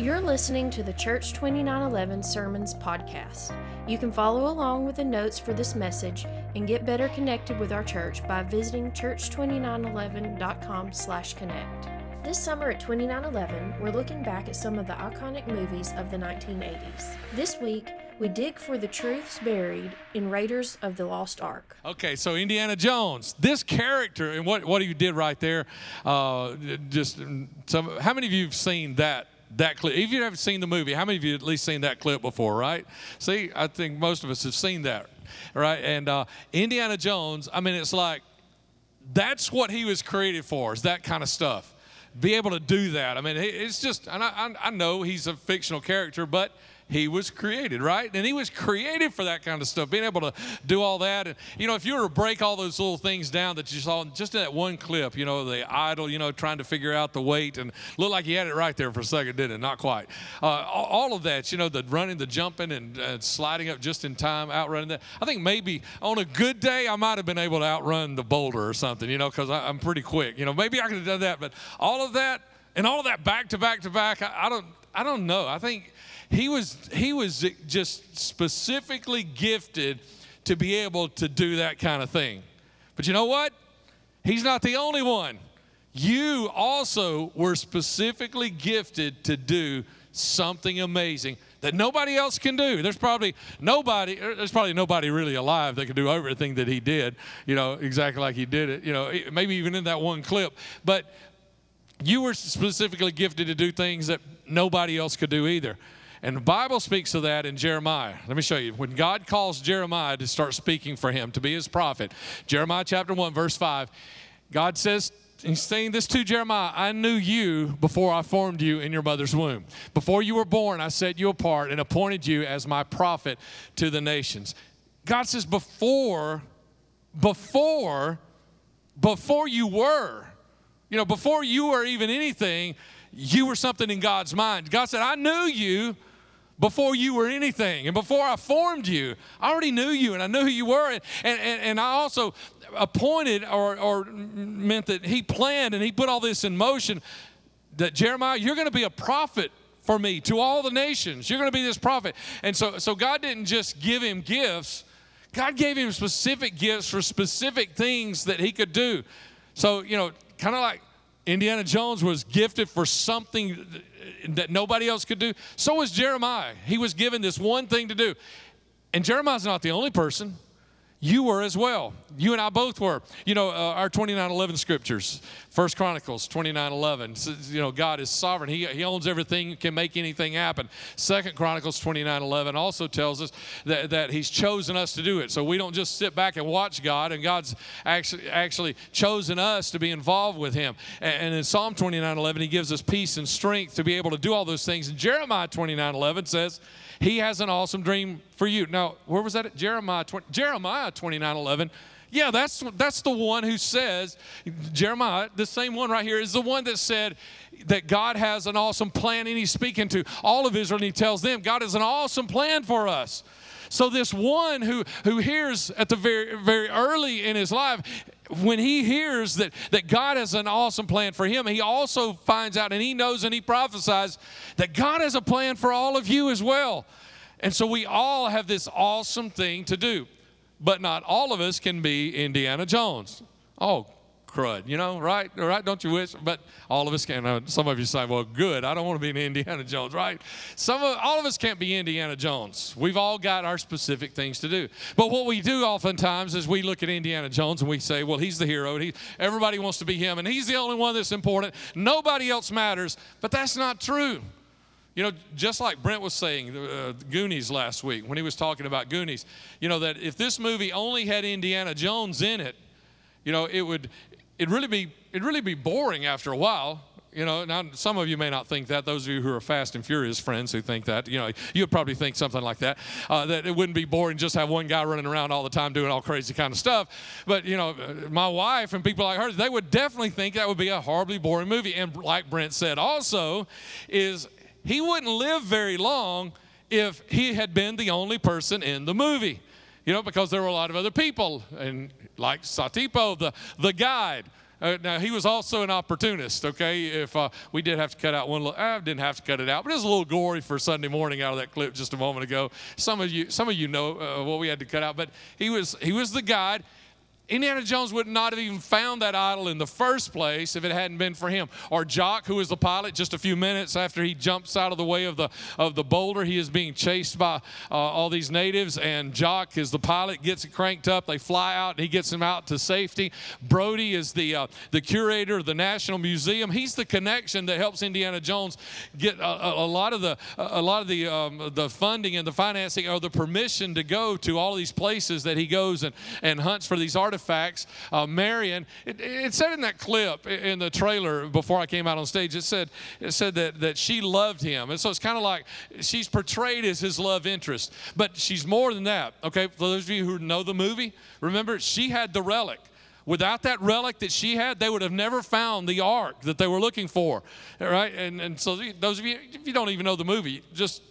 You're listening to the Church 2911 Sermons podcast. You can follow along with the notes for this message and get better connected with our church by visiting church2911.com/connect. This summer at 2911, we're looking back at some of the iconic movies of the 1980s. This week, we dig for the truths buried in Raiders of the Lost Ark. Okay, so Indiana Jones, this character and what what he did right there, uh, just some. How many of you have seen that? That clip. If you haven't seen the movie, how many of you at least seen that clip before? Right? See, I think most of us have seen that, right? And uh, Indiana Jones. I mean, it's like that's what he was created for. Is that kind of stuff? Be able to do that. I mean, it's just. And I, I know he's a fictional character, but he was created, right? And he was created for that kind of stuff, being able to do all that. And, you know, if you were to break all those little things down that you saw just in that one clip, you know, the idol, you know, trying to figure out the weight and looked like he had it right there for a second, didn't it? Not quite. Uh, all of that, you know, the running, the jumping, and uh, sliding up just in time, outrunning that. I think maybe on a good day, I might have been able to outrun the boulder or something, you know, because I'm pretty quick. You know, maybe I could have done that, but all of that, and all of that back to back to back, I, I don't, I don't know. I think he was he was just specifically gifted to be able to do that kind of thing. But you know what? He's not the only one. You also were specifically gifted to do something amazing that nobody else can do. There's probably nobody, there's probably nobody really alive that can do everything that he did, you know, exactly like he did it, you know, maybe even in that one clip. But you were specifically gifted to do things that nobody else could do either. And the Bible speaks of that in Jeremiah. Let me show you. When God calls Jeremiah to start speaking for him, to be his prophet, Jeremiah chapter 1, verse 5, God says, He's saying this to Jeremiah I knew you before I formed you in your mother's womb. Before you were born, I set you apart and appointed you as my prophet to the nations. God says, before, before, before you were, you know, before you were even anything, you were something in God's mind. God said, I knew you before you were anything and before I formed you. I already knew you and I knew who you were. And, and, and I also appointed or, or meant that he planned and he put all this in motion that Jeremiah, you're going to be a prophet for me to all the nations. You're going to be this prophet. And so, so God didn't just give him gifts, God gave him specific gifts for specific things that he could do. So, you know, kind of like Indiana Jones was gifted for something that nobody else could do. So was Jeremiah. He was given this one thing to do. And Jeremiah's not the only person. You were as well. You and I both were. You know, uh, our 2911 scriptures, First Chronicles 2911, says, you know, God is sovereign. He, he owns everything, can make anything happen. Second Chronicles 2911 also tells us that, that He's chosen us to do it. So we don't just sit back and watch God, and God's actually, actually chosen us to be involved with Him. And, and in Psalm 2911, He gives us peace and strength to be able to do all those things. And Jeremiah 2911 says, he has an awesome dream for you. Now, where was that at? Jeremiah 20, Jeremiah 29 11. Yeah, that's, that's the one who says, Jeremiah, the same one right here, is the one that said that God has an awesome plan and he's speaking to all of Israel and he tells them, God has an awesome plan for us. So this one who, who hears at the very, very early in his life, when he hears that, that God has an awesome plan for him, he also finds out and he knows and he prophesies that God has a plan for all of you as well. And so we all have this awesome thing to do. But not all of us can be Indiana Jones. Oh, crud, you know, right? Right? Don't you wish? But all of us can. Uh, some of you say, well, good. I don't want to be an Indiana Jones, right? Some of, all of us can't be Indiana Jones. We've all got our specific things to do. But what we do oftentimes is we look at Indiana Jones and we say, well, he's the hero. He, everybody wants to be him, and he's the only one that's important. Nobody else matters. But that's not true. You know, just like Brent was saying, uh, Goonies last week when he was talking about Goonies, you know, that if this movie only had Indiana Jones in it, you know, it would it'd really be it'd really be boring after a while. You know, now some of you may not think that. Those of you who are Fast and Furious friends who think that, you know, you would probably think something like that. Uh, that it wouldn't be boring just have one guy running around all the time doing all crazy kind of stuff. But you know, my wife and people like her, they would definitely think that would be a horribly boring movie. And like Brent said, also, is he wouldn't live very long if he had been the only person in the movie. You know, because there were a lot of other people, and like Satipo, the, the guide. Uh, now he was also an opportunist. Okay, if uh, we did have to cut out one, little, I didn't have to cut it out, but it was a little gory for Sunday morning out of that clip just a moment ago. Some of you, some of you know uh, what we had to cut out, but he was he was the guide. Indiana Jones would not have even found that idol in the first place if it hadn't been for him. Or Jock, who is the pilot, just a few minutes after he jumps out of the way of the of the boulder, he is being chased by uh, all these natives, and Jock is the pilot, gets it cranked up. They fly out, and he gets him out to safety. Brody is the uh, the curator of the National Museum. He's the connection that helps Indiana Jones get a, a, a lot of the a lot of the um, the funding and the financing or the permission to go to all these places that he goes and and hunts for these artifacts artifacts. Uh, Marion, it, it, said in that clip in the trailer before I came out on stage, it said it said that that she loved him, and so it's kind of like she's portrayed as his love interest, but she's more than that. Okay, for those of you who know the movie, remember she had the relic. Without that relic that she had, they would have never found the ark that they were looking for. Right? And, and so, those of you, if you don't even know the movie, just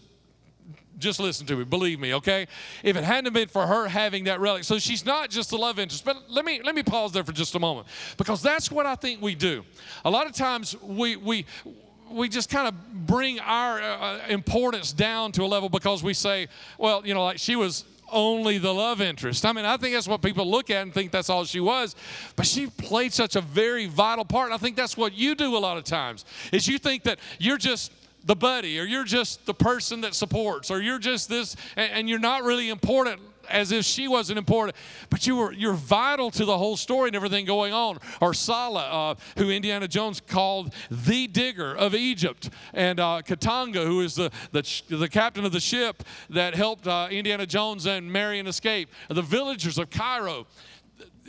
just listen to me, believe me, okay? If it hadn't been for her having that relic, so she's not just the love interest. But let me let me pause there for just a moment because that's what I think we do. A lot of times we we we just kind of bring our uh, importance down to a level because we say, well, you know, like she was only the love interest. I mean, I think that's what people look at and think that's all she was, but she played such a very vital part. And I think that's what you do a lot of times. Is you think that you're just the buddy, or you're just the person that supports, or you're just this, and, and you're not really important as if she wasn't important, but you were you're vital to the whole story and everything going on. Or Sallah, uh, who Indiana Jones called the digger of Egypt, and uh, Katanga, who is the, the the captain of the ship that helped uh, Indiana Jones and Marion escape. The villagers of Cairo.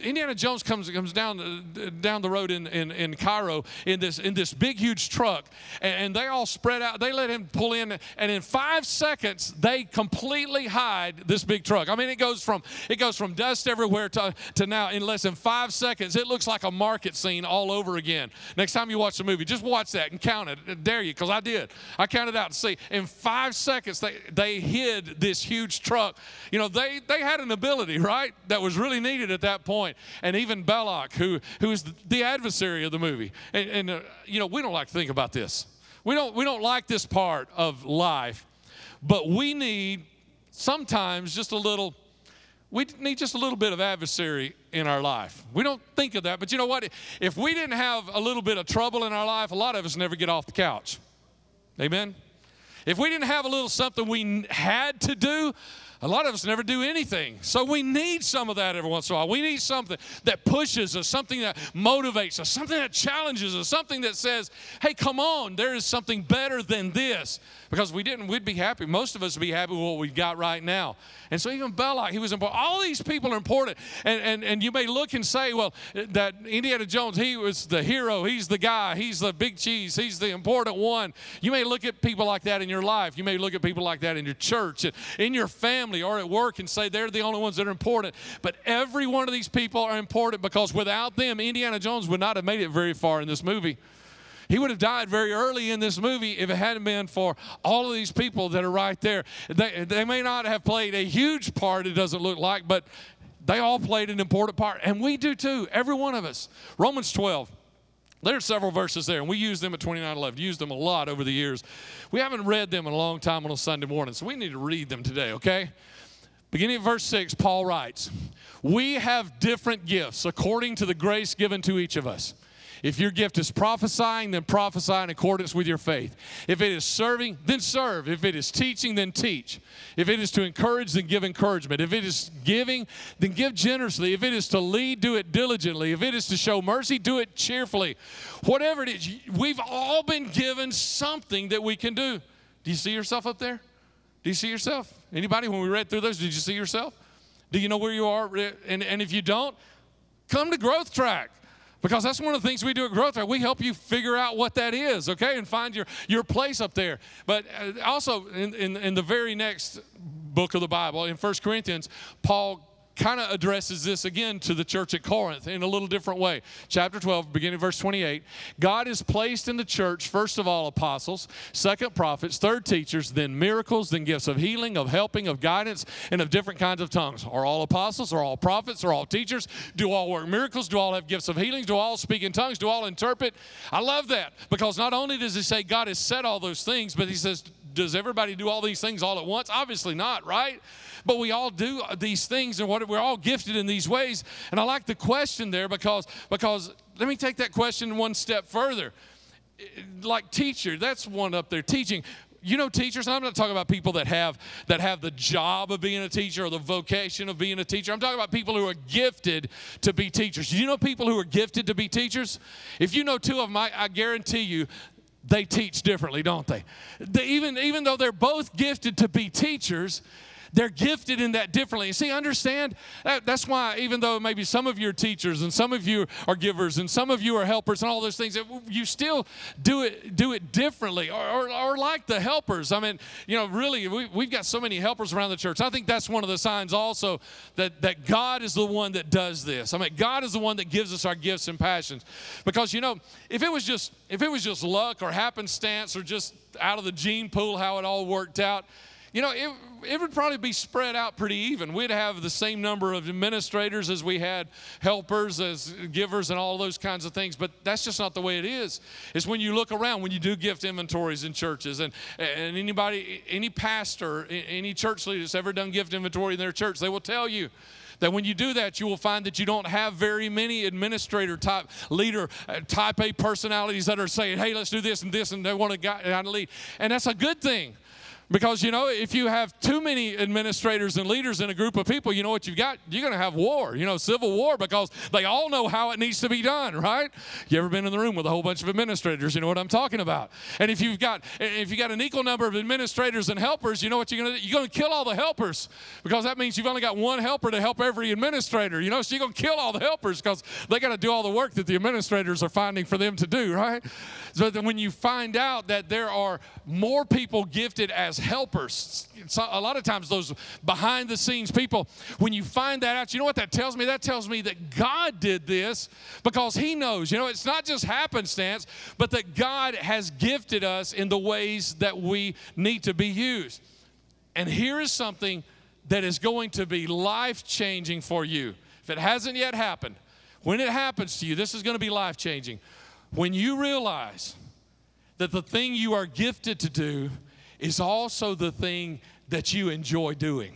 Indiana Jones comes comes down uh, down the road in, in, in Cairo in this in this big huge truck, and, they all spread out. They let him pull in, and in five seconds they completely hide this big truck. I mean, it goes from it goes from dust everywhere to, to now in less than five seconds. It looks like a market scene all over again. Next time you watch the movie, just watch that and count it. I dare you, because I did. I counted out and see in five seconds they they hid this huge truck. You know, they they had an ability right that was really needed at that point point. And even Belloq, who, who is the adversary of the movie. And, and uh, you know, we don't like to think about this. We don't, we don't like this part of life, but we need sometimes just a little we need just a little bit of adversary in our life. We don't think of that, but you know what? If we didn't have a little bit of trouble in our life, a lot of us never get off the couch. Amen? If we didn't have a little something we had to do, a lot of us never do anything. So we need some of that every once in a while. We need something that pushes us, something that motivates us, something that challenges us, something that says, hey, come on, there is something better than this. Because we didn't, we'd be happy. Most of us would be happy with what we've got right now. And so even Belloq, he was important. All these people are important. And, and, and you may look and say, well, that Indiana Jones, he was the hero. He's the guy. He's the big cheese. He's the important one. You may look at people like that in your life. You may look at people like that in your church, in your family, or at work and say they're the only ones that are important. But every one of these people are important because without them, Indiana Jones would not have made it very far in this movie. He would have died very early in this movie if it hadn't been for all of these people that are right there. They, they may not have played a huge part, it doesn't look like, but they all played an important part. And we do too, every one of us. Romans 12. There are several verses there, and we use them at 2911. Used them a lot over the years. We haven't read them in a long time on a Sunday morning, so we need to read them today, okay? Beginning of verse 6, Paul writes, We have different gifts according to the grace given to each of us. If your gift is prophesying, then prophesy in accordance with your faith. If it is serving, then serve. If it is teaching, then teach. If it is to encourage, then give encouragement. If it is giving, then give generously. If it is to lead, do it diligently. If it is to show mercy, do it cheerfully. Whatever it is, we've all been given something that we can do. Do you see yourself up there? Do you see yourself? Anybody, when we read through those, did you see yourself? Do you know where you are? And, and if you don't, come to Growth Track because that's one of the things we do at Growth Track. We help you figure out what that is, okay, and find your, your place up there. But uh, also, in, in, in the very next book of the Bible, in First Corinthians, Paul kind of addresses this again to the church at Corinth in a little different way. Chapter 12, beginning verse 28. God has placed in the church, first of all, apostles, second, prophets, third, teachers, then miracles, then gifts of healing, of helping, of guidance, and of different kinds of tongues. Are all apostles? Are all prophets? Are all teachers? Do all work miracles? Do all have gifts of healings? Do all speak in tongues? Do all interpret? I love that because not only does he say God has said all those things, but he says, does everybody do all these things all at once? Obviously not, right? But we all do these things and what we're all gifted in these ways. And I like the question there because because let me take that question one step further. Like teacher, that's one up there teaching you know teachers i'm not talking about people that have that have the job of being a teacher or the vocation of being a teacher i'm talking about people who are gifted to be teachers you know people who are gifted to be teachers if you know two of them i, I guarantee you they teach differently, don't they? they? even, even though they're both gifted to be teachers, they're gifted in that differently. You see, understand? That, that's why, even though maybe some of you are teachers and some of you are givers and some of you are helpers and all those things, you still do it, do it differently or, or, or like the helpers. I mean, you know, really, we, we've got so many helpers around the church. I think that's one of the signs also that, that God is the one that does this. I mean, God is the one that gives us our gifts and passions. Because, you know, if it was just, if it was just luck or happenstance or just out of the gene pool how it all worked out, you know, it, it would probably be spread out pretty even. We'd have the same number of administrators as we had helpers, as givers, and all those kinds of things. But that's just not the way it is. It's when you look around, when you do gift inventories in churches, and, and anybody, any pastor, any church leader that's ever done gift inventory in their church, they will tell you that when you do that, you will find that you don't have very many administrator type, leader uh, type A personalities that are saying, hey, let's do this and this, and they want to guide and lead. And that's a good thing because, you know, if you have too many administrators and leaders in a group of people, you know what you've got? You're going to have war, you know, civil war, because they all know how it needs to be done, right? You ever been in the room with a whole bunch of administrators? You know what I'm talking about. And if you've got if you got an equal number of administrators and helpers, you know what you're going to do? You're going to kill all the helpers because that means you've only got one helper to help every administrator, you know? So you're going to kill all the helpers because they got to do all the work that the administrators are finding for them to do, right? So when you find out that there are more people gifted as helpers. A lot of times, those behind the scenes people, when you find that out, you know what that tells me? That tells me that God did this because He knows. You know, it's not just happenstance, but that God has gifted us in the ways that we need to be used. And here is something that is going to be life changing for you. If it hasn't yet happened, when it happens to you, this is going to be life changing. When you realize that the thing you are gifted to do is also the thing that you enjoy doing.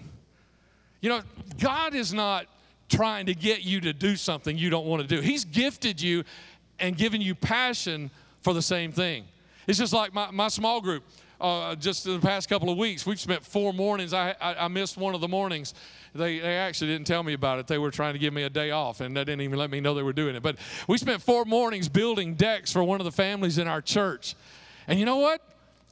You know, God is not trying to get you to do something you don't want to do. He's gifted you and given you passion for the same thing. It's just like my, my small group. Uh, just in the past couple of weeks, we've spent four mornings. I, I, I, missed one of the mornings. They, they actually didn't tell me about it. They were trying to give me a day off, and they didn't even let me know they were doing it. But we spent four mornings building decks for one of the families in our church. And you know what?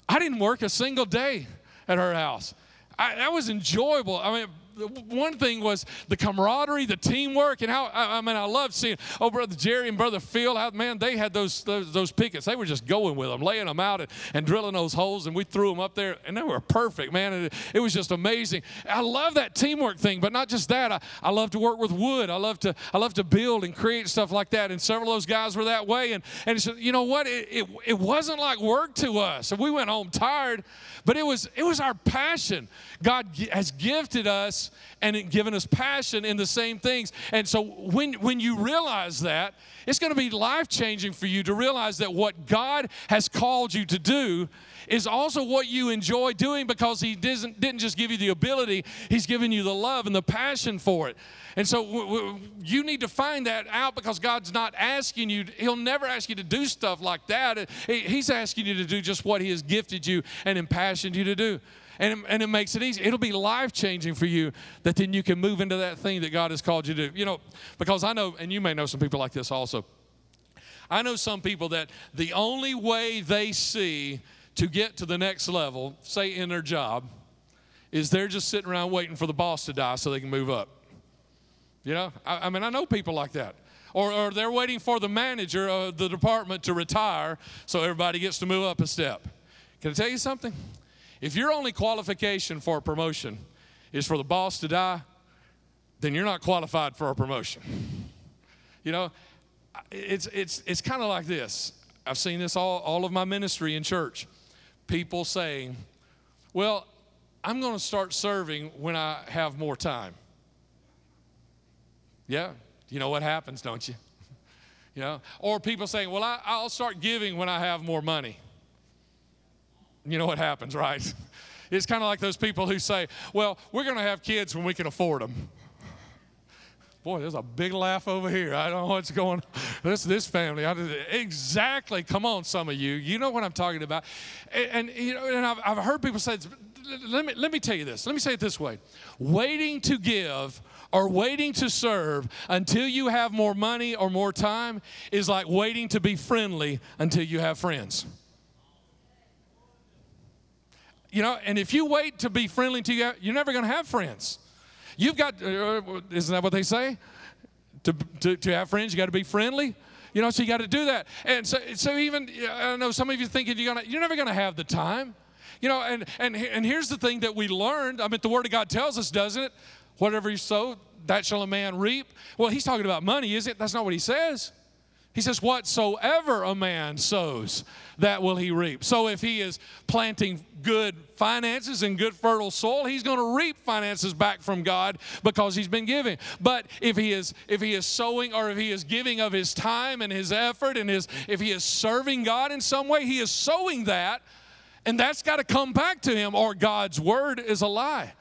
I didn't work a single day at her house. I, that was enjoyable. I mean, one thing was the camaraderie, the teamwork, and how I, I, mean I loved seeing oh brother Jerry and brother Phil how man they had those those, those pickets. They were just going with them laying them out and, and, drilling those holes and we threw them up there and they were perfect man it, it was just amazing. I love that teamwork thing but not just that. I, I love to work with wood. I love to I love to build and create stuff like that and several of those guys were that way and and it's, you know what? It, it, it wasn't like work to us we went home tired but it was it was our passion. God has gifted us and given us passion in the same things. And so when, when you realize that, it's going to be life changing for you to realize that what God has called you to do is also what you enjoy doing because He didn't, didn't just give you the ability, He's given you the love and the passion for it. And so w- w- you need to find that out because God's not asking you, He'll never ask you to do stuff like that. He's asking you to do just what He has gifted you and impassioned you to do and, and it makes it easy. It'll be life changing for you that then you can move into that thing that God has called you to. You know, because I know, and you may know some people like this also. I know some people that the only way they see to get to the next level, say in their job, is they're just sitting around waiting for the boss to die so they can move up. You know, I, I mean, I know people like that. Or, or they're waiting for the manager of the department to retire so everybody gets to move up a step. Can I tell you something? If your only qualification for a promotion is for the boss to die, then you're not qualified for a promotion. You know, it's, it's, it's kind of like this. I've seen this all, all of my ministry in church. People saying, Well, I'm going to start serving when I have more time. Yeah, you know what happens, don't you? You know, or people saying, Well, I, I'll start giving when I have more money. You know what happens, right? It's kind of like those people who say, Well, we're going to have kids when we can afford them. Boy, there's a big laugh over here. I don't know what's going on. This, this family. I, exactly. Come on, some of you. You know what I'm talking about. And, and you know, and I've, I've heard people say, let me, let me tell you this. Let me say it this way waiting to give or waiting to serve until you have more money or more time is like waiting to be friendly until you have friends. You know, and if you wait to be friendly to you you're never going to have friends. You've got, uh, isn't that what they say? To, to, to have friends, you got to be friendly. You know, so you got to do that. And so, so even, I don't know some of you thinking you're, gonna, you're never going to have the time. You know, and, and, and here's the thing that we learned. I mean, the Word of God tells us, doesn't it? Whatever you sow, that shall a man reap. Well, he's talking about money, is it? That's not what he says. He says, Whatsoever a man sows, that will he reap. So if he is planting good finances and good fertile soil, he's going to reap finances back from God because he's been giving. But if he is if he is sowing or if he is giving of his time and his effort and his if he is serving God in some way, he is sowing that, and that's got to come back to him, or God's word is a lie.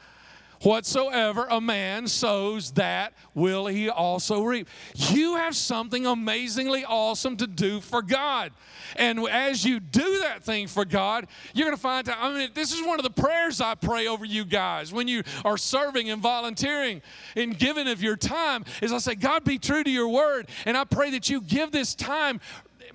Whatsoever a man sows, that will he also reap. You have something amazingly awesome to do for God. And as you do that thing for God, you're going to find out. I mean, this is one of the prayers I pray over you guys when you are serving and volunteering and giving of your time. Is I say, God, be true to your word. And I pray that you give this time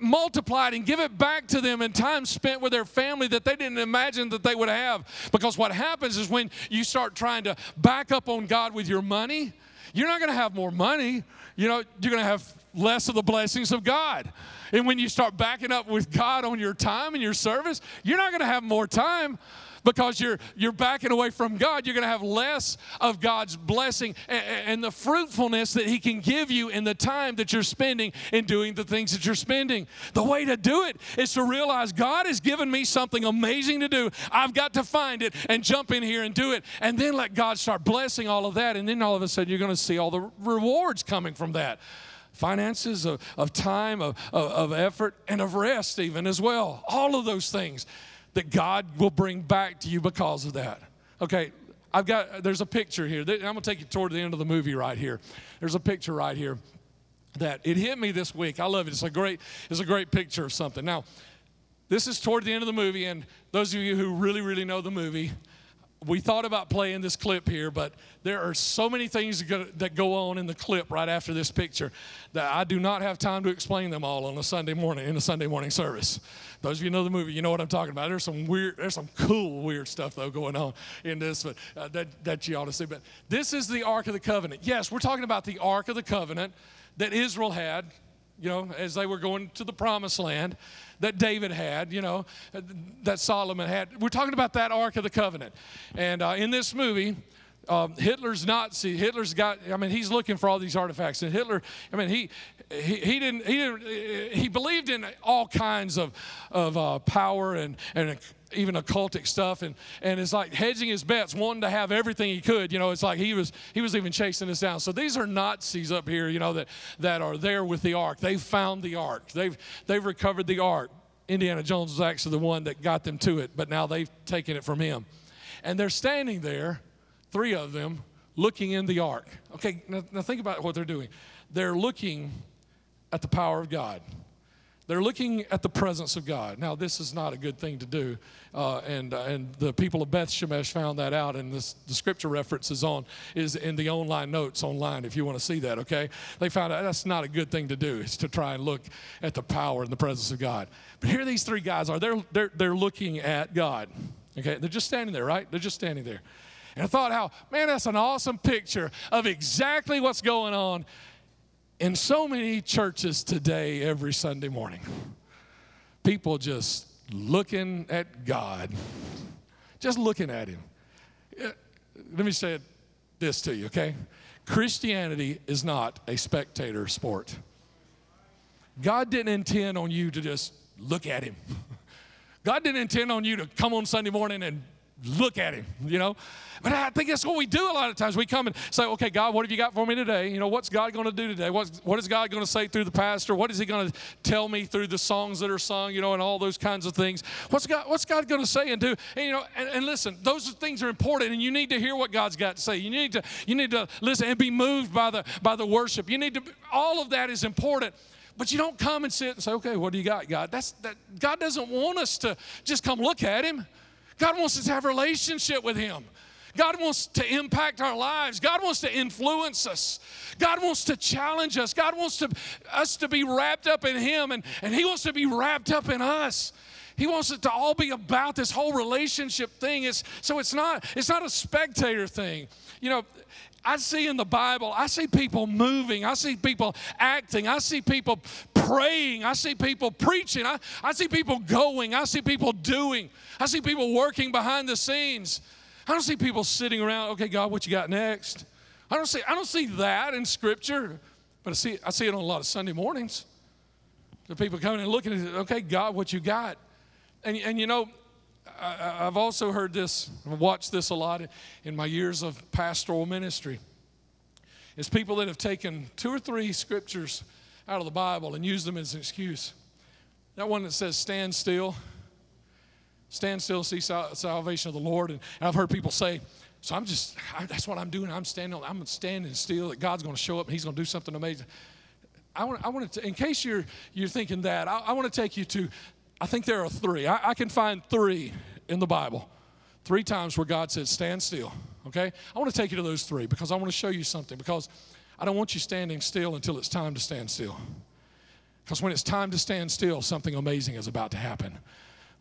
multiplied and give it back to them in time spent with their family that they didn't imagine that they would have. Because what happens is when you start trying to back up on God with your money, you're not going to have more money. You know, you're going to have less of the blessings of God. And when you start backing up with God on your time and your service, you're not going to have more time because you're you're backing away from God, you're going to have less of God's blessing and, and, the fruitfulness that He can give you in the time that you're spending in doing the things that you're spending. The way to do it is to realize God has given me something amazing to do. I've got to find it and jump in here and do it, and then let God start blessing all of that, and then all of a sudden you're going to see all the rewards coming from that finances, of, of time, of, of, of, effort, and of rest, even as well. All of those things that God will bring back to you because of that. Okay, I've got, there's a picture here. I'm to take you toward the end of the movie right here. There's a picture right here that it hit me this week. I love it. It's a great, it's a great picture of something. Now, this is toward the end of the movie, and those of you who really, really know the movie, we thought about playing this clip here, but there are so many things that go on in the clip right after this picture that I do not have time to explain them all on a Sunday morning in a Sunday morning service. Those of you know the movie, you know what I'm talking about. There's some weird, there's some cool weird stuff though going on in this, but uh, that that you ought to see. But this is the Ark of the Covenant. Yes, we're talking about the Ark of the Covenant that Israel had you know, as they were going to the promised land that David had, you know, that Solomon had. We're talking about that Ark of the Covenant. And uh, in this movie, um, Hitler's Nazi. Hitler's got. I mean, he's looking for all these artifacts. And Hitler. I mean, he he, he didn't he didn't he believed in all kinds of of uh, power and and even occultic stuff and and it's like hedging his bets wanting to have everything he could you know it's like he was he was even chasing us down. So these are nazis up here you know that that are there with the ark. They've found the ark. They've they've recovered the ark. Indiana jones was actually the one that got them to it but now they've taken it from him. And they're standing there three of them looking in the ark. Okay now, now think about what they're doing. They're looking at the power of god they're looking at the presence of God. Now, this is not a good thing to do, uh, and uh, and the people of Beth Shemesh found that out, and this, the scripture reference is on is in the online notes online if you want to see that. Okay, they found out that's not a good thing to do. Is to try and look at the power and the presence of God. But here these three guys are. They're they're they're looking at God. Okay, they're just standing there, right? They're just standing there. And I thought, how man, that's an awesome picture of exactly what's going on in so many churches today, every Sunday morning, people just looking at God, just looking at Him. Uh, let me say this to you, okay? Christianity is not a spectator sport. God didn't intend on you to just look at Him. God didn't intend on you to come on Sunday morning and look at him, you know. But I think that's what we do a lot of times. We come and say, okay, God, what have you got for me today? You know, what's God going to do today? What's, what is God going to say through the pastor? What is he going to tell me through the songs that are sung, you know, and all those kinds of things? What's God, what's God going to say and do? And, you know, and, and listen, those things are important, and you need to hear what God's got to say. You need to, you need to listen and be moved by the, by the worship. You need to, all of that is important. But you don't come and sit and say, okay, what do you got, God? That's, that, God doesn't want us to just come look at Him. God wants us to have a relationship with Him. God wants to impact our lives. God wants to influence us. God wants to challenge us. God wants to, us to be wrapped up in Him, and, and He wants to be wrapped up in us. He wants it to all be about this whole relationship thing. It's, so it's not, it's not a spectator thing. You know, I see in the Bible, I see people moving, I see people acting, I see people praying, I see people preaching, I, I see people going, I see people doing, I see people working behind the scenes. I don't see people sitting around, okay, God, what you got next? I don't see, I don't see that in Scripture, but I see, I see it on a lot of Sunday mornings. The people coming and looking at it, okay, God, what you got? And, and you know, I, have also heard this, watched this a lot in my years of pastoral ministry. It's people that have taken two or three scriptures out of the Bible and used them as an excuse. That one that says, stand still, stand still, see sal- salvation of the Lord. And, and I've heard people say, so I'm just, I, that's what I'm doing. I'm standing, I'm standing still that God's going to show up and He's going to do something amazing. I want, I want to, in case you're, you're thinking that, I, I want to take you to I think there are three. I, I, can find three in the Bible. Three times where God says, stand still. Okay? I want to take you to those three because I want to show you something because I don't want you standing still until it's time to stand still. Because when it's time to stand still, something amazing is about to happen.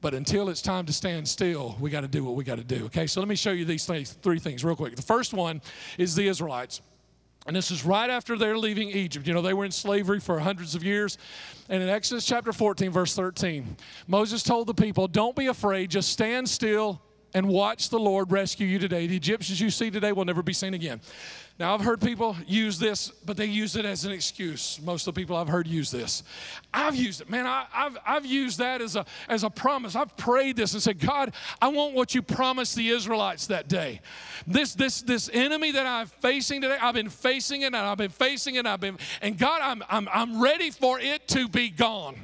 But until it's time to stand still, we got to do what we got to do. Okay, so let me show you these three things real quick. The first one is the Israelites. And this is right after they're leaving Egypt. You know, they were in slavery for hundreds of years. And in Exodus chapter 14, verse 13, Moses told the people, Don't be afraid, just stand still and watch the Lord rescue you today. The Egyptians you see today will never be seen again. Now, I've heard people use this, but they use it as an excuse. Most of the people I've heard use this. I've used it. Man, I, have I've used that as a, as a promise. I've prayed this and said, God, I want what you promised the Israelites that day. This, this, this enemy that I'm facing today, I've been facing it and I've been facing it and I've been, and God, I'm, I'm, I'm ready for it to be gone.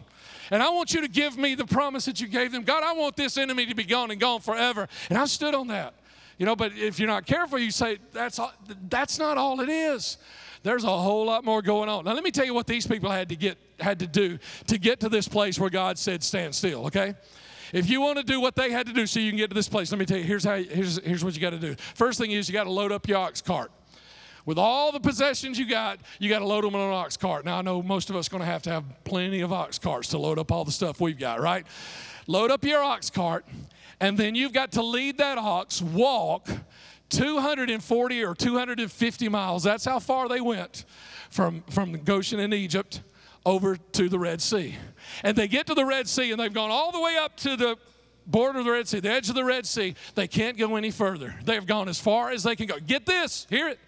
And I want you to give me the promise that you gave them. God, I want this enemy to be gone and gone forever. And I stood on that. You know, but if you're not careful, you say, that's, all, that's not all it is. There's a whole lot more going on. Now, let me tell you what these people had to get had to do to get to this place where God said, stand still, okay? If you want to do what they had to do so you can get to this place, let me tell you, here's, how, here's, here's what you got to do. First thing is you got to load up your ox cart. With all the possessions you got, you got to load them on an ox cart. Now, I know most of us are going to have to have plenty of ox carts to load up all the stuff we've got, right? Load up your ox cart and then you've got to lead that ox walk 240 or 250 miles. That's how far they went from, from Goshen in Egypt over to the Red Sea. And they get to the Red Sea and they've gone all the way up to the border of the Red Sea, the edge of the Red Sea. They can't go any further. They have gone as far as they can go. Get this, hear it.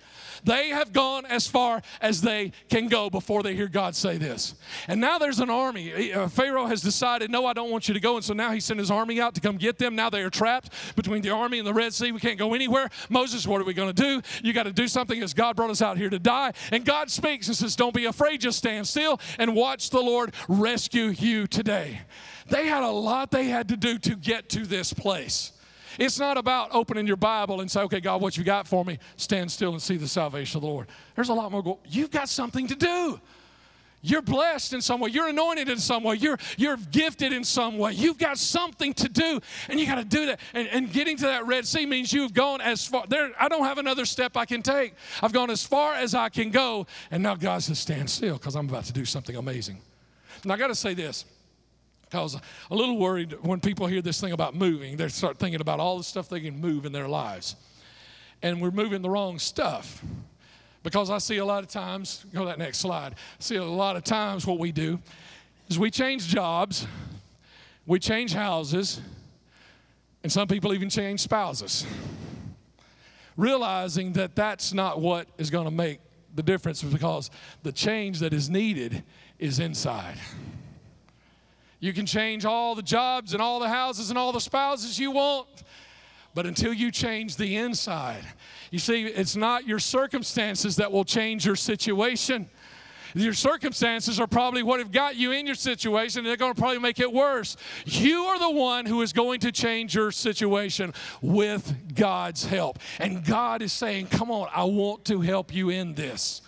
They have gone as far as they can go before they hear God say this. And now there's an army. Uh, Pharaoh has decided, no, I don't want you to go. And so now he sent his army out to come get them. Now they are trapped between the army and the Red Sea. We can't go anywhere. Moses, what are we going to do? You got to do something as God brought us out here to die. And God speaks and says, don't be afraid, just stand still and watch the Lord rescue you today. They had a lot they had to do to get to this place. It's not about opening your Bible and say, okay, God, what you got for me? Stand still and see the salvation of the Lord. There's a lot more. Go- You've got something to do. You're blessed in some way. You're anointed in some way. You're, you're gifted in some way. You've got something to do, and you got to do that. And, and getting to that Red Sea means you've gone as far. There, I don't have another step I can take. I've gone as far as I can go, and now God says, stand still because I'm about to do something amazing. And I got to say this because a little worried when people hear this thing about moving, they start thinking about all the stuff they can move in their lives. And we're moving the wrong stuff. Because I see a lot of times, go to that next slide, I see a lot of times what we do is we change jobs, we change houses, and some people even change spouses. realizing that that's not what is going to make the difference because the change that is needed is inside. You can change all the jobs and all the houses and all the spouses you want, but until you change the inside, you see, it's not your circumstances that will change your situation. Your circumstances are probably what have got you in your situation, and they're going to probably make it worse. You are the one who is going to change your situation with God's help. And God is saying, Come on, I want to help you in this.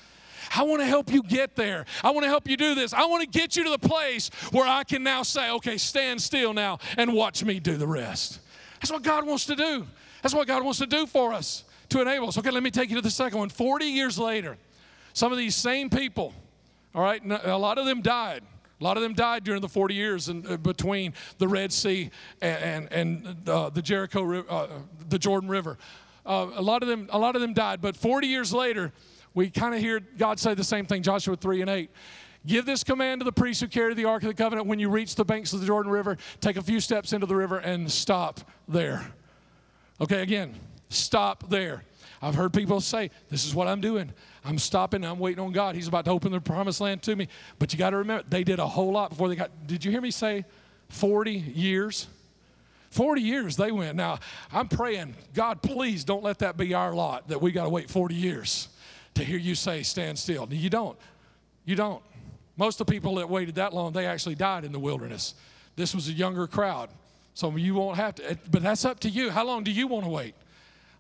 I want to help you get there. I want to help you do this. I want to get you to the place where I can now say, okay, stand still now and watch me do the rest. That's what God wants to do. That's what God wants to do for us to enable us. Okay, let me take you to the second one. 40 years later, some of these same people, all right, a lot of them died. A lot of them died during the 40 years in, uh, between the Red Sea and, and, and uh, the Jericho, uh, the Jordan River. Uh, a lot of them, a lot of them died. But 40 years later, we kind of hear God say the same thing. Joshua 3 and 8. Give this command to the priests who carry the Ark of the Covenant when you reach the banks of the Jordan River. Take a few steps into the river and stop there. Okay, again, stop there. I've heard people say, This is what I'm doing. I'm stopping. I'm waiting on God. He's about to open the promised land to me. But you got to remember, they did a whole lot before they got. Did you hear me say 40 years? 40 years they went. Now, I'm praying, God, please don't let that be our lot that we got to wait 40 years to hear you say, stand still. You don't. You don't. Most of the people that waited that long, they actually died in the wilderness. This was a younger crowd. So you won't have to, but that's up to you. How long do you want to wait?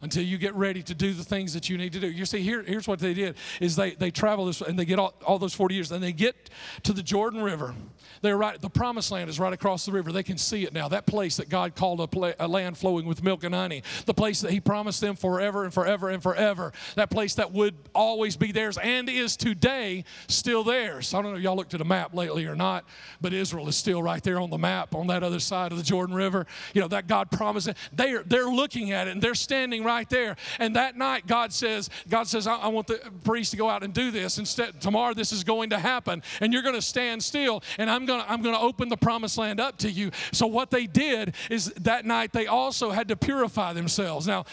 Until you get ready to do the things that you need to do. You see, here, here's what they did is they, they travel this and they get all, all those 40 years and they get to the Jordan River. They're right, the promised land is right across the river. They can see it now. That place that God called a, play, a land flowing with milk and honey. The place that he promised them forever and forever and forever. That place that would always be theirs and is today still theirs. I don't know if y'all looked at a map lately or not, but Israel is still right there on the map on that other side of the Jordan River. You know, that God promised. It. They're, they're looking at it and they're standing right there. And that night, God says, God says, I, I want the priest to go out and do this. Instead, tomorrow this is going to happen. And you're going to stand still. And I'm going to, I'm going to open the promised land up to you. So what they did is that night they also had to purify themselves. Now,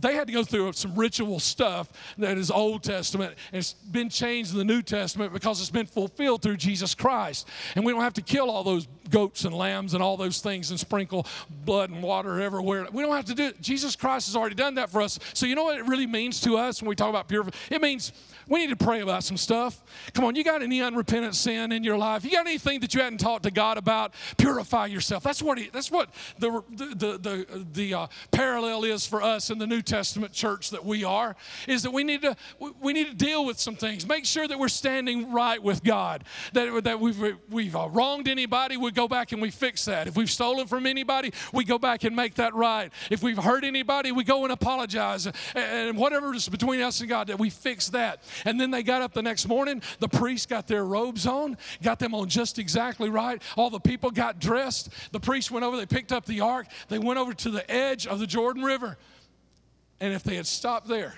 they had to go through some ritual stuff that is Old Testament and it's been changed in the New Testament because it's been fulfilled through Jesus Christ. And we don't have to kill all those goats and lambs and all those things and sprinkle blood and water everywhere. We don't have to do it. Jesus Christ has already done that for us. So you know what it really means to us when we talk about purification? It means we need to pray about some stuff. Come on, you got any unrepentant sin in your life? You got anything that you hadn't talked to God about? Purify yourself. That's what he, that's what the the the the, uh, parallel is for us in the New Testament church that we are. Is that we need to we need to deal with some things. Make sure that we're standing right with God. That that we've we've uh, wronged anybody, we go back and we fix that. If we've stolen from anybody, we go back and make that right. If we've hurt anybody, we go and apologize. And whatever is between us and God, that we fix that. And then they got up the next morning. The priests got their robes on, got them on just exactly right. All the people got dressed. The priests went over, they picked up the ark, they went over to the edge of the Jordan River. And if they had stopped there,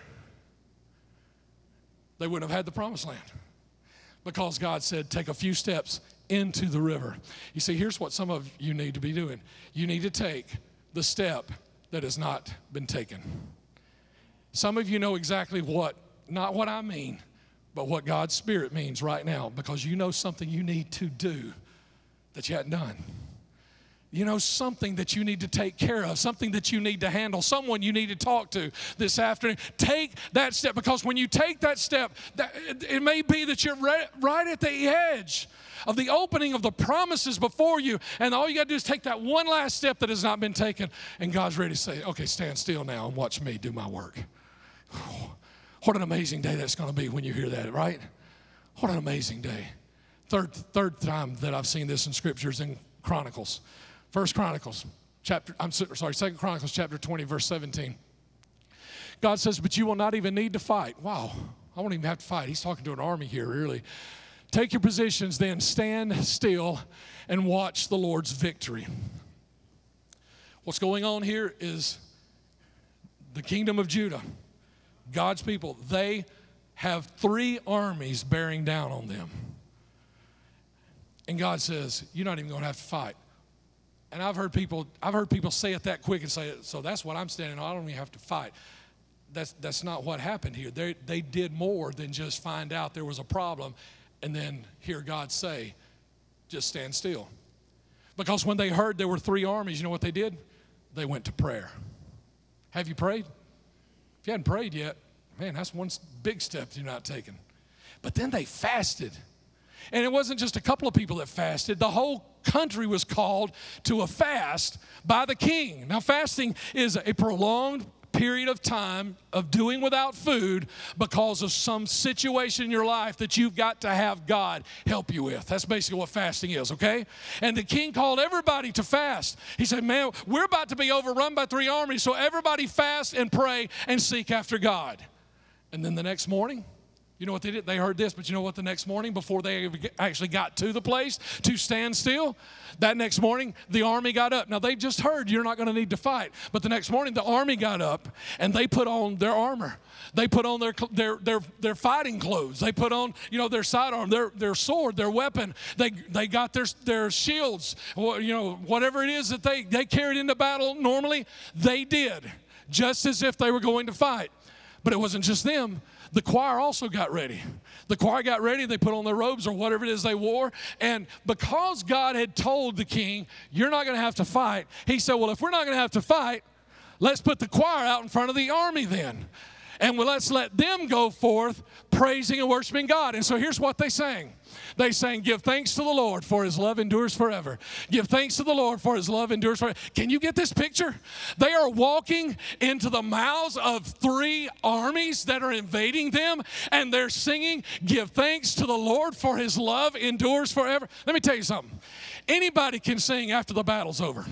they wouldn't have had the promised land. Because God said, take a few steps into the river. You see, here's what some of you need to be doing you need to take the step that has not been taken. Some of you know exactly what not what I mean, but what God's Spirit means right now because you know something you need to do that you hadn't done. You know, something that you need to take care of, something that you need to handle, someone you need to talk to this afternoon. Take that step because when you take that step, that, it may be that you're right, right at the edge of the opening of the promises before you, and all you got to do is take that one last step that has not been taken, and God's ready to say, Okay, stand still now and watch me do my work. What an amazing day that's going to be when you hear that, right? What an amazing day. Third, third time that I've seen this in scriptures in Chronicles. First Chronicles, chapter, I'm sorry, Second Chronicles, chapter 20, verse 17. God says, But you will not even need to fight. Wow, I won't even have to fight. He's talking to an army here, really. Take your positions, then stand still and watch the Lord's victory. What's going on here is the kingdom of Judah God's people, they have three armies bearing down on them. And God says, You're not even going to have to fight. And I've heard people, I've heard people say it that quick and say, so that's what I'm standing on. I don't even have to fight. that's, that's not what happened here. They, they did more than just find out there was a problem and then hear God say, just stand still. Because when they heard there were three armies, you know what they did? They went to prayer. Have you prayed? If you hadn't prayed yet, man, that's one big step you're not taking. But then they fasted. And it wasn't just a couple of people that fasted, the whole country was called to a fast by the king. Now, fasting is a prolonged period of time of doing without food because of some situation in your life that you've got to have God help you with. That's basically what fasting is, okay? And the king called everybody to fast. He said, Man, we're about to be overrun by three armies, so everybody fast and pray and seek after God. And then the next morning, you know what they did? They heard this, but you know what the next morning, before they actually got to the place to stand still? That next morning, the army got up. Now, they just heard you're not going to need to fight. But the next morning, the army got up and they put on their armor. They put on their, their, their, their fighting clothes. They put on, you know, their sidearm, their, their sword, their weapon. They, they got their, their shields, you know, whatever it is that they, they carried into battle normally, they did, just as if they were going to fight. But it wasn't just them the choir also got ready. The choir got ready, they put on their robes or whatever it is they wore. And because God had told the king, You're not going to have to fight, he said, Well, if we're not going to have to fight, let's put the choir out in front of the army then. And well, let's let them go forth praising and worshiping God. And so here's what they sang they sang, Give thanks to the Lord, for his love endures forever. Give thanks to the Lord, for his love endures forever. Can you get this picture? They are walking into the mouths of three armies that are invading them, and they're singing, Give thanks to the Lord, for his love endures forever. Let me tell you something. Anybody can sing after the battle's over.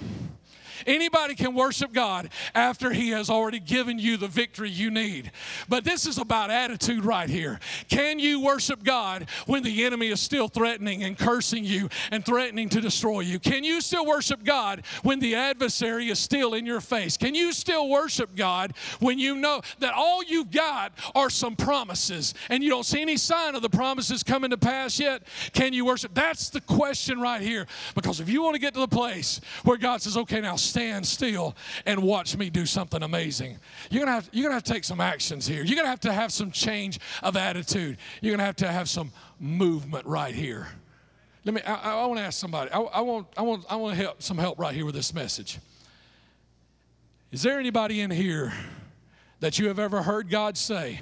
Anybody can worship God after He has already given you the victory you need. But this is about attitude right here. Can you worship God when the enemy is still threatening and cursing you and threatening to destroy you? Can you still worship God when the adversary is still in your face? Can you still worship God when you know that all you've got are some promises and you don't see any sign of the promises coming to pass yet? Can you worship? That's the question right here. Because if you want to get to the place where God says, okay, now stand still and watch me do something amazing. You're gonna have, you're gonna have to take some actions here. You're gonna have to have some change of attitude. You're gonna have to have some movement right here. Let me. I, I want to ask somebody. I, I want. I want. I want help some help right here with this message. Is there anybody in here that you have ever heard God say,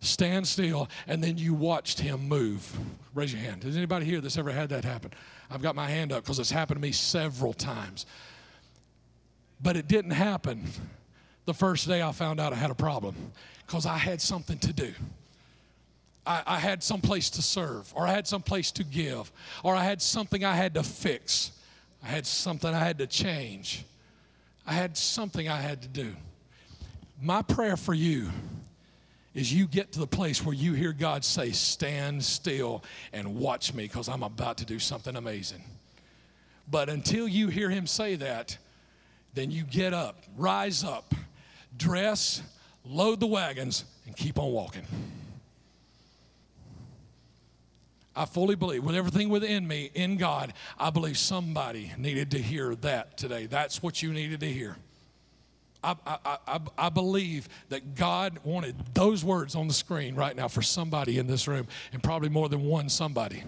"Stand still," and then you watched Him move? Raise your hand. Has anybody here that's ever had that happen? I've got my hand up because it's happened to me several times. But it didn't happen the first day I found out I had a problem because I had something to do. I, I had some place to serve, or I had some place to give, or I had something I had to fix. I had something I had to change. I had something I had to do. My prayer for you is you get to the place where you hear God say, Stand still and watch me because I'm about to do something amazing. But until you hear Him say that, then you get up, rise up, dress, load the wagons, and keep on walking. I fully believe, with everything within me, in God, I believe somebody needed to hear that today. That's what you needed to hear. I, I, I, I, believe that God wanted those words on the screen right now for somebody in this room, and probably more than one somebody.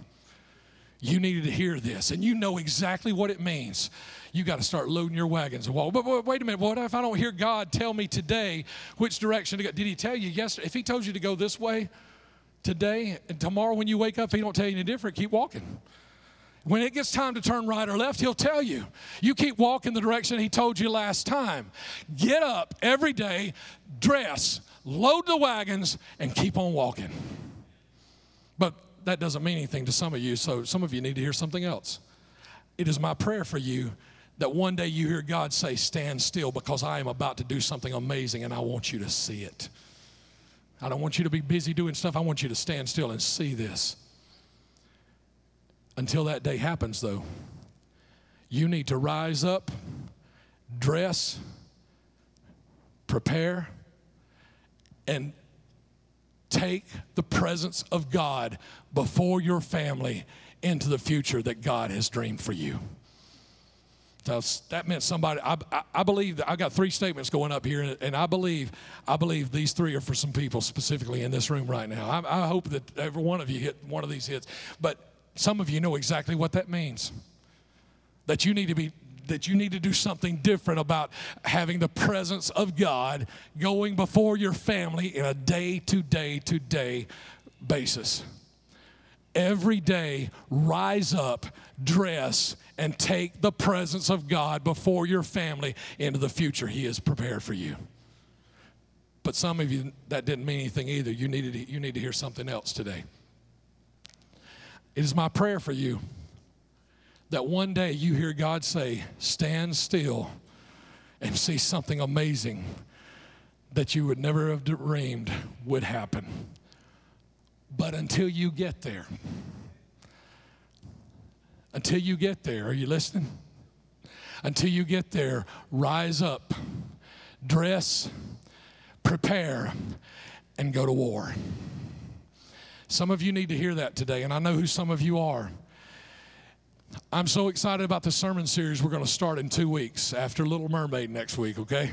You needed to hear this, and you know exactly what it means. You got to start loading your wagons walk. But, but wait a minute, what if I don't hear God tell me today which direction to go? Did He tell you yesterday? If He told you to go this way today and tomorrow when you wake up, He don't tell you any different, keep walking. When it gets time to turn right or left, he'll tell you. You keep walking the direction he told you last time. Get up every day, dress, load the wagons, and keep on walking. But that doesn't mean anything to some of you, so some of you need to hear something else. It is my prayer for you that one day you hear God say, Stand still, because I am about to do something amazing and I want you to see it. I don't want you to be busy doing stuff, I want you to stand still and see this. Until that day happens, though, you need to rise up, dress, prepare, and take the presence of God before your family into the future that God has dreamed for you. So that meant somebody. I, I, I believe that I got three statements going up here, and, and I believe I believe these three are for some people specifically in this room right now. I, I hope that every one of you hit one of these hits, but some of you know exactly what that means. That you need to be that you need to do something different about having the presence of God going before your family in a day to day to day basis. Every day, rise up, dress, and take the presence of God before your family into the future He has prepared for you. But some of you, that didn't mean anything either. You, needed you need to hear something else today. It is my prayer for you that one day you hear God say, Stand still and see something amazing that you would never have dreamed would happen. But until you get there, until you get there, are you listening? Until you get there, rise up, dress, prepare, and go to war. Some of you need to hear that today, and I know who some of you are. I'm so excited about the sermon series we're going to start in two weeks after Little Mermaid next week, okay?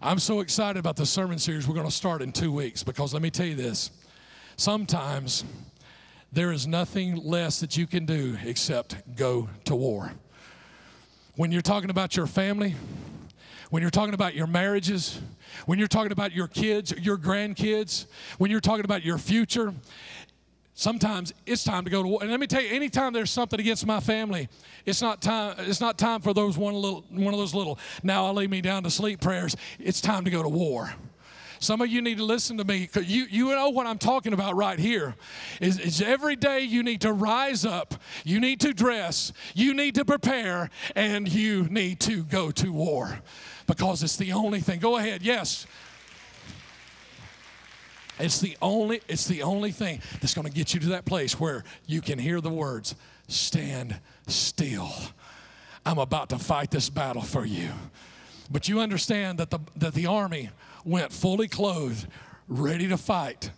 I'm so excited about the sermon series we're going to start in two weeks because let me tell you this. Sometimes there is nothing less that you can do except go to war. When you're talking about your family, when you're talking about your marriages, when you're talking about your kids, your grandkids, when you're talking about your future, sometimes it's time to go to war. And let me tell you, anytime there's something against my family, it's not time, it's not time for those one little one of those little now I'll lay me down to sleep prayers. It's time to go to war. Some of you need to listen to me because you, you know what I'm talking about right here. Is, is every day you need to rise up, you need to dress, you need to prepare, and you need to go to war because it's the only thing. Go ahead, yes. It's the only, it's the only thing that's going to get you to that place where you can hear the words, stand still. I'm about to fight this battle for you. But you understand that the, that the army went fully clothed, ready to fight,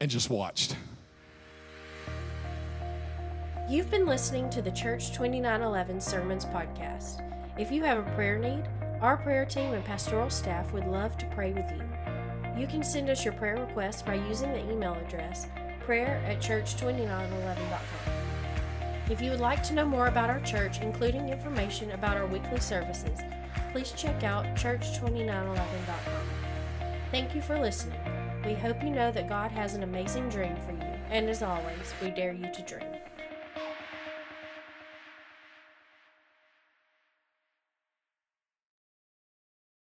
and just watched. You've been listening to the Church 2911 Sermons podcast. If you have a prayer need, our prayer team and pastoral staff would love to pray with you. You can send us your prayer requests by using the email address prayer at church2911.com. If you would like to know more about our church, including information about our weekly services, please check out church2911.com. Thank you for listening. We hope you know that God has an amazing dream for you, and as always, we dare you to dream.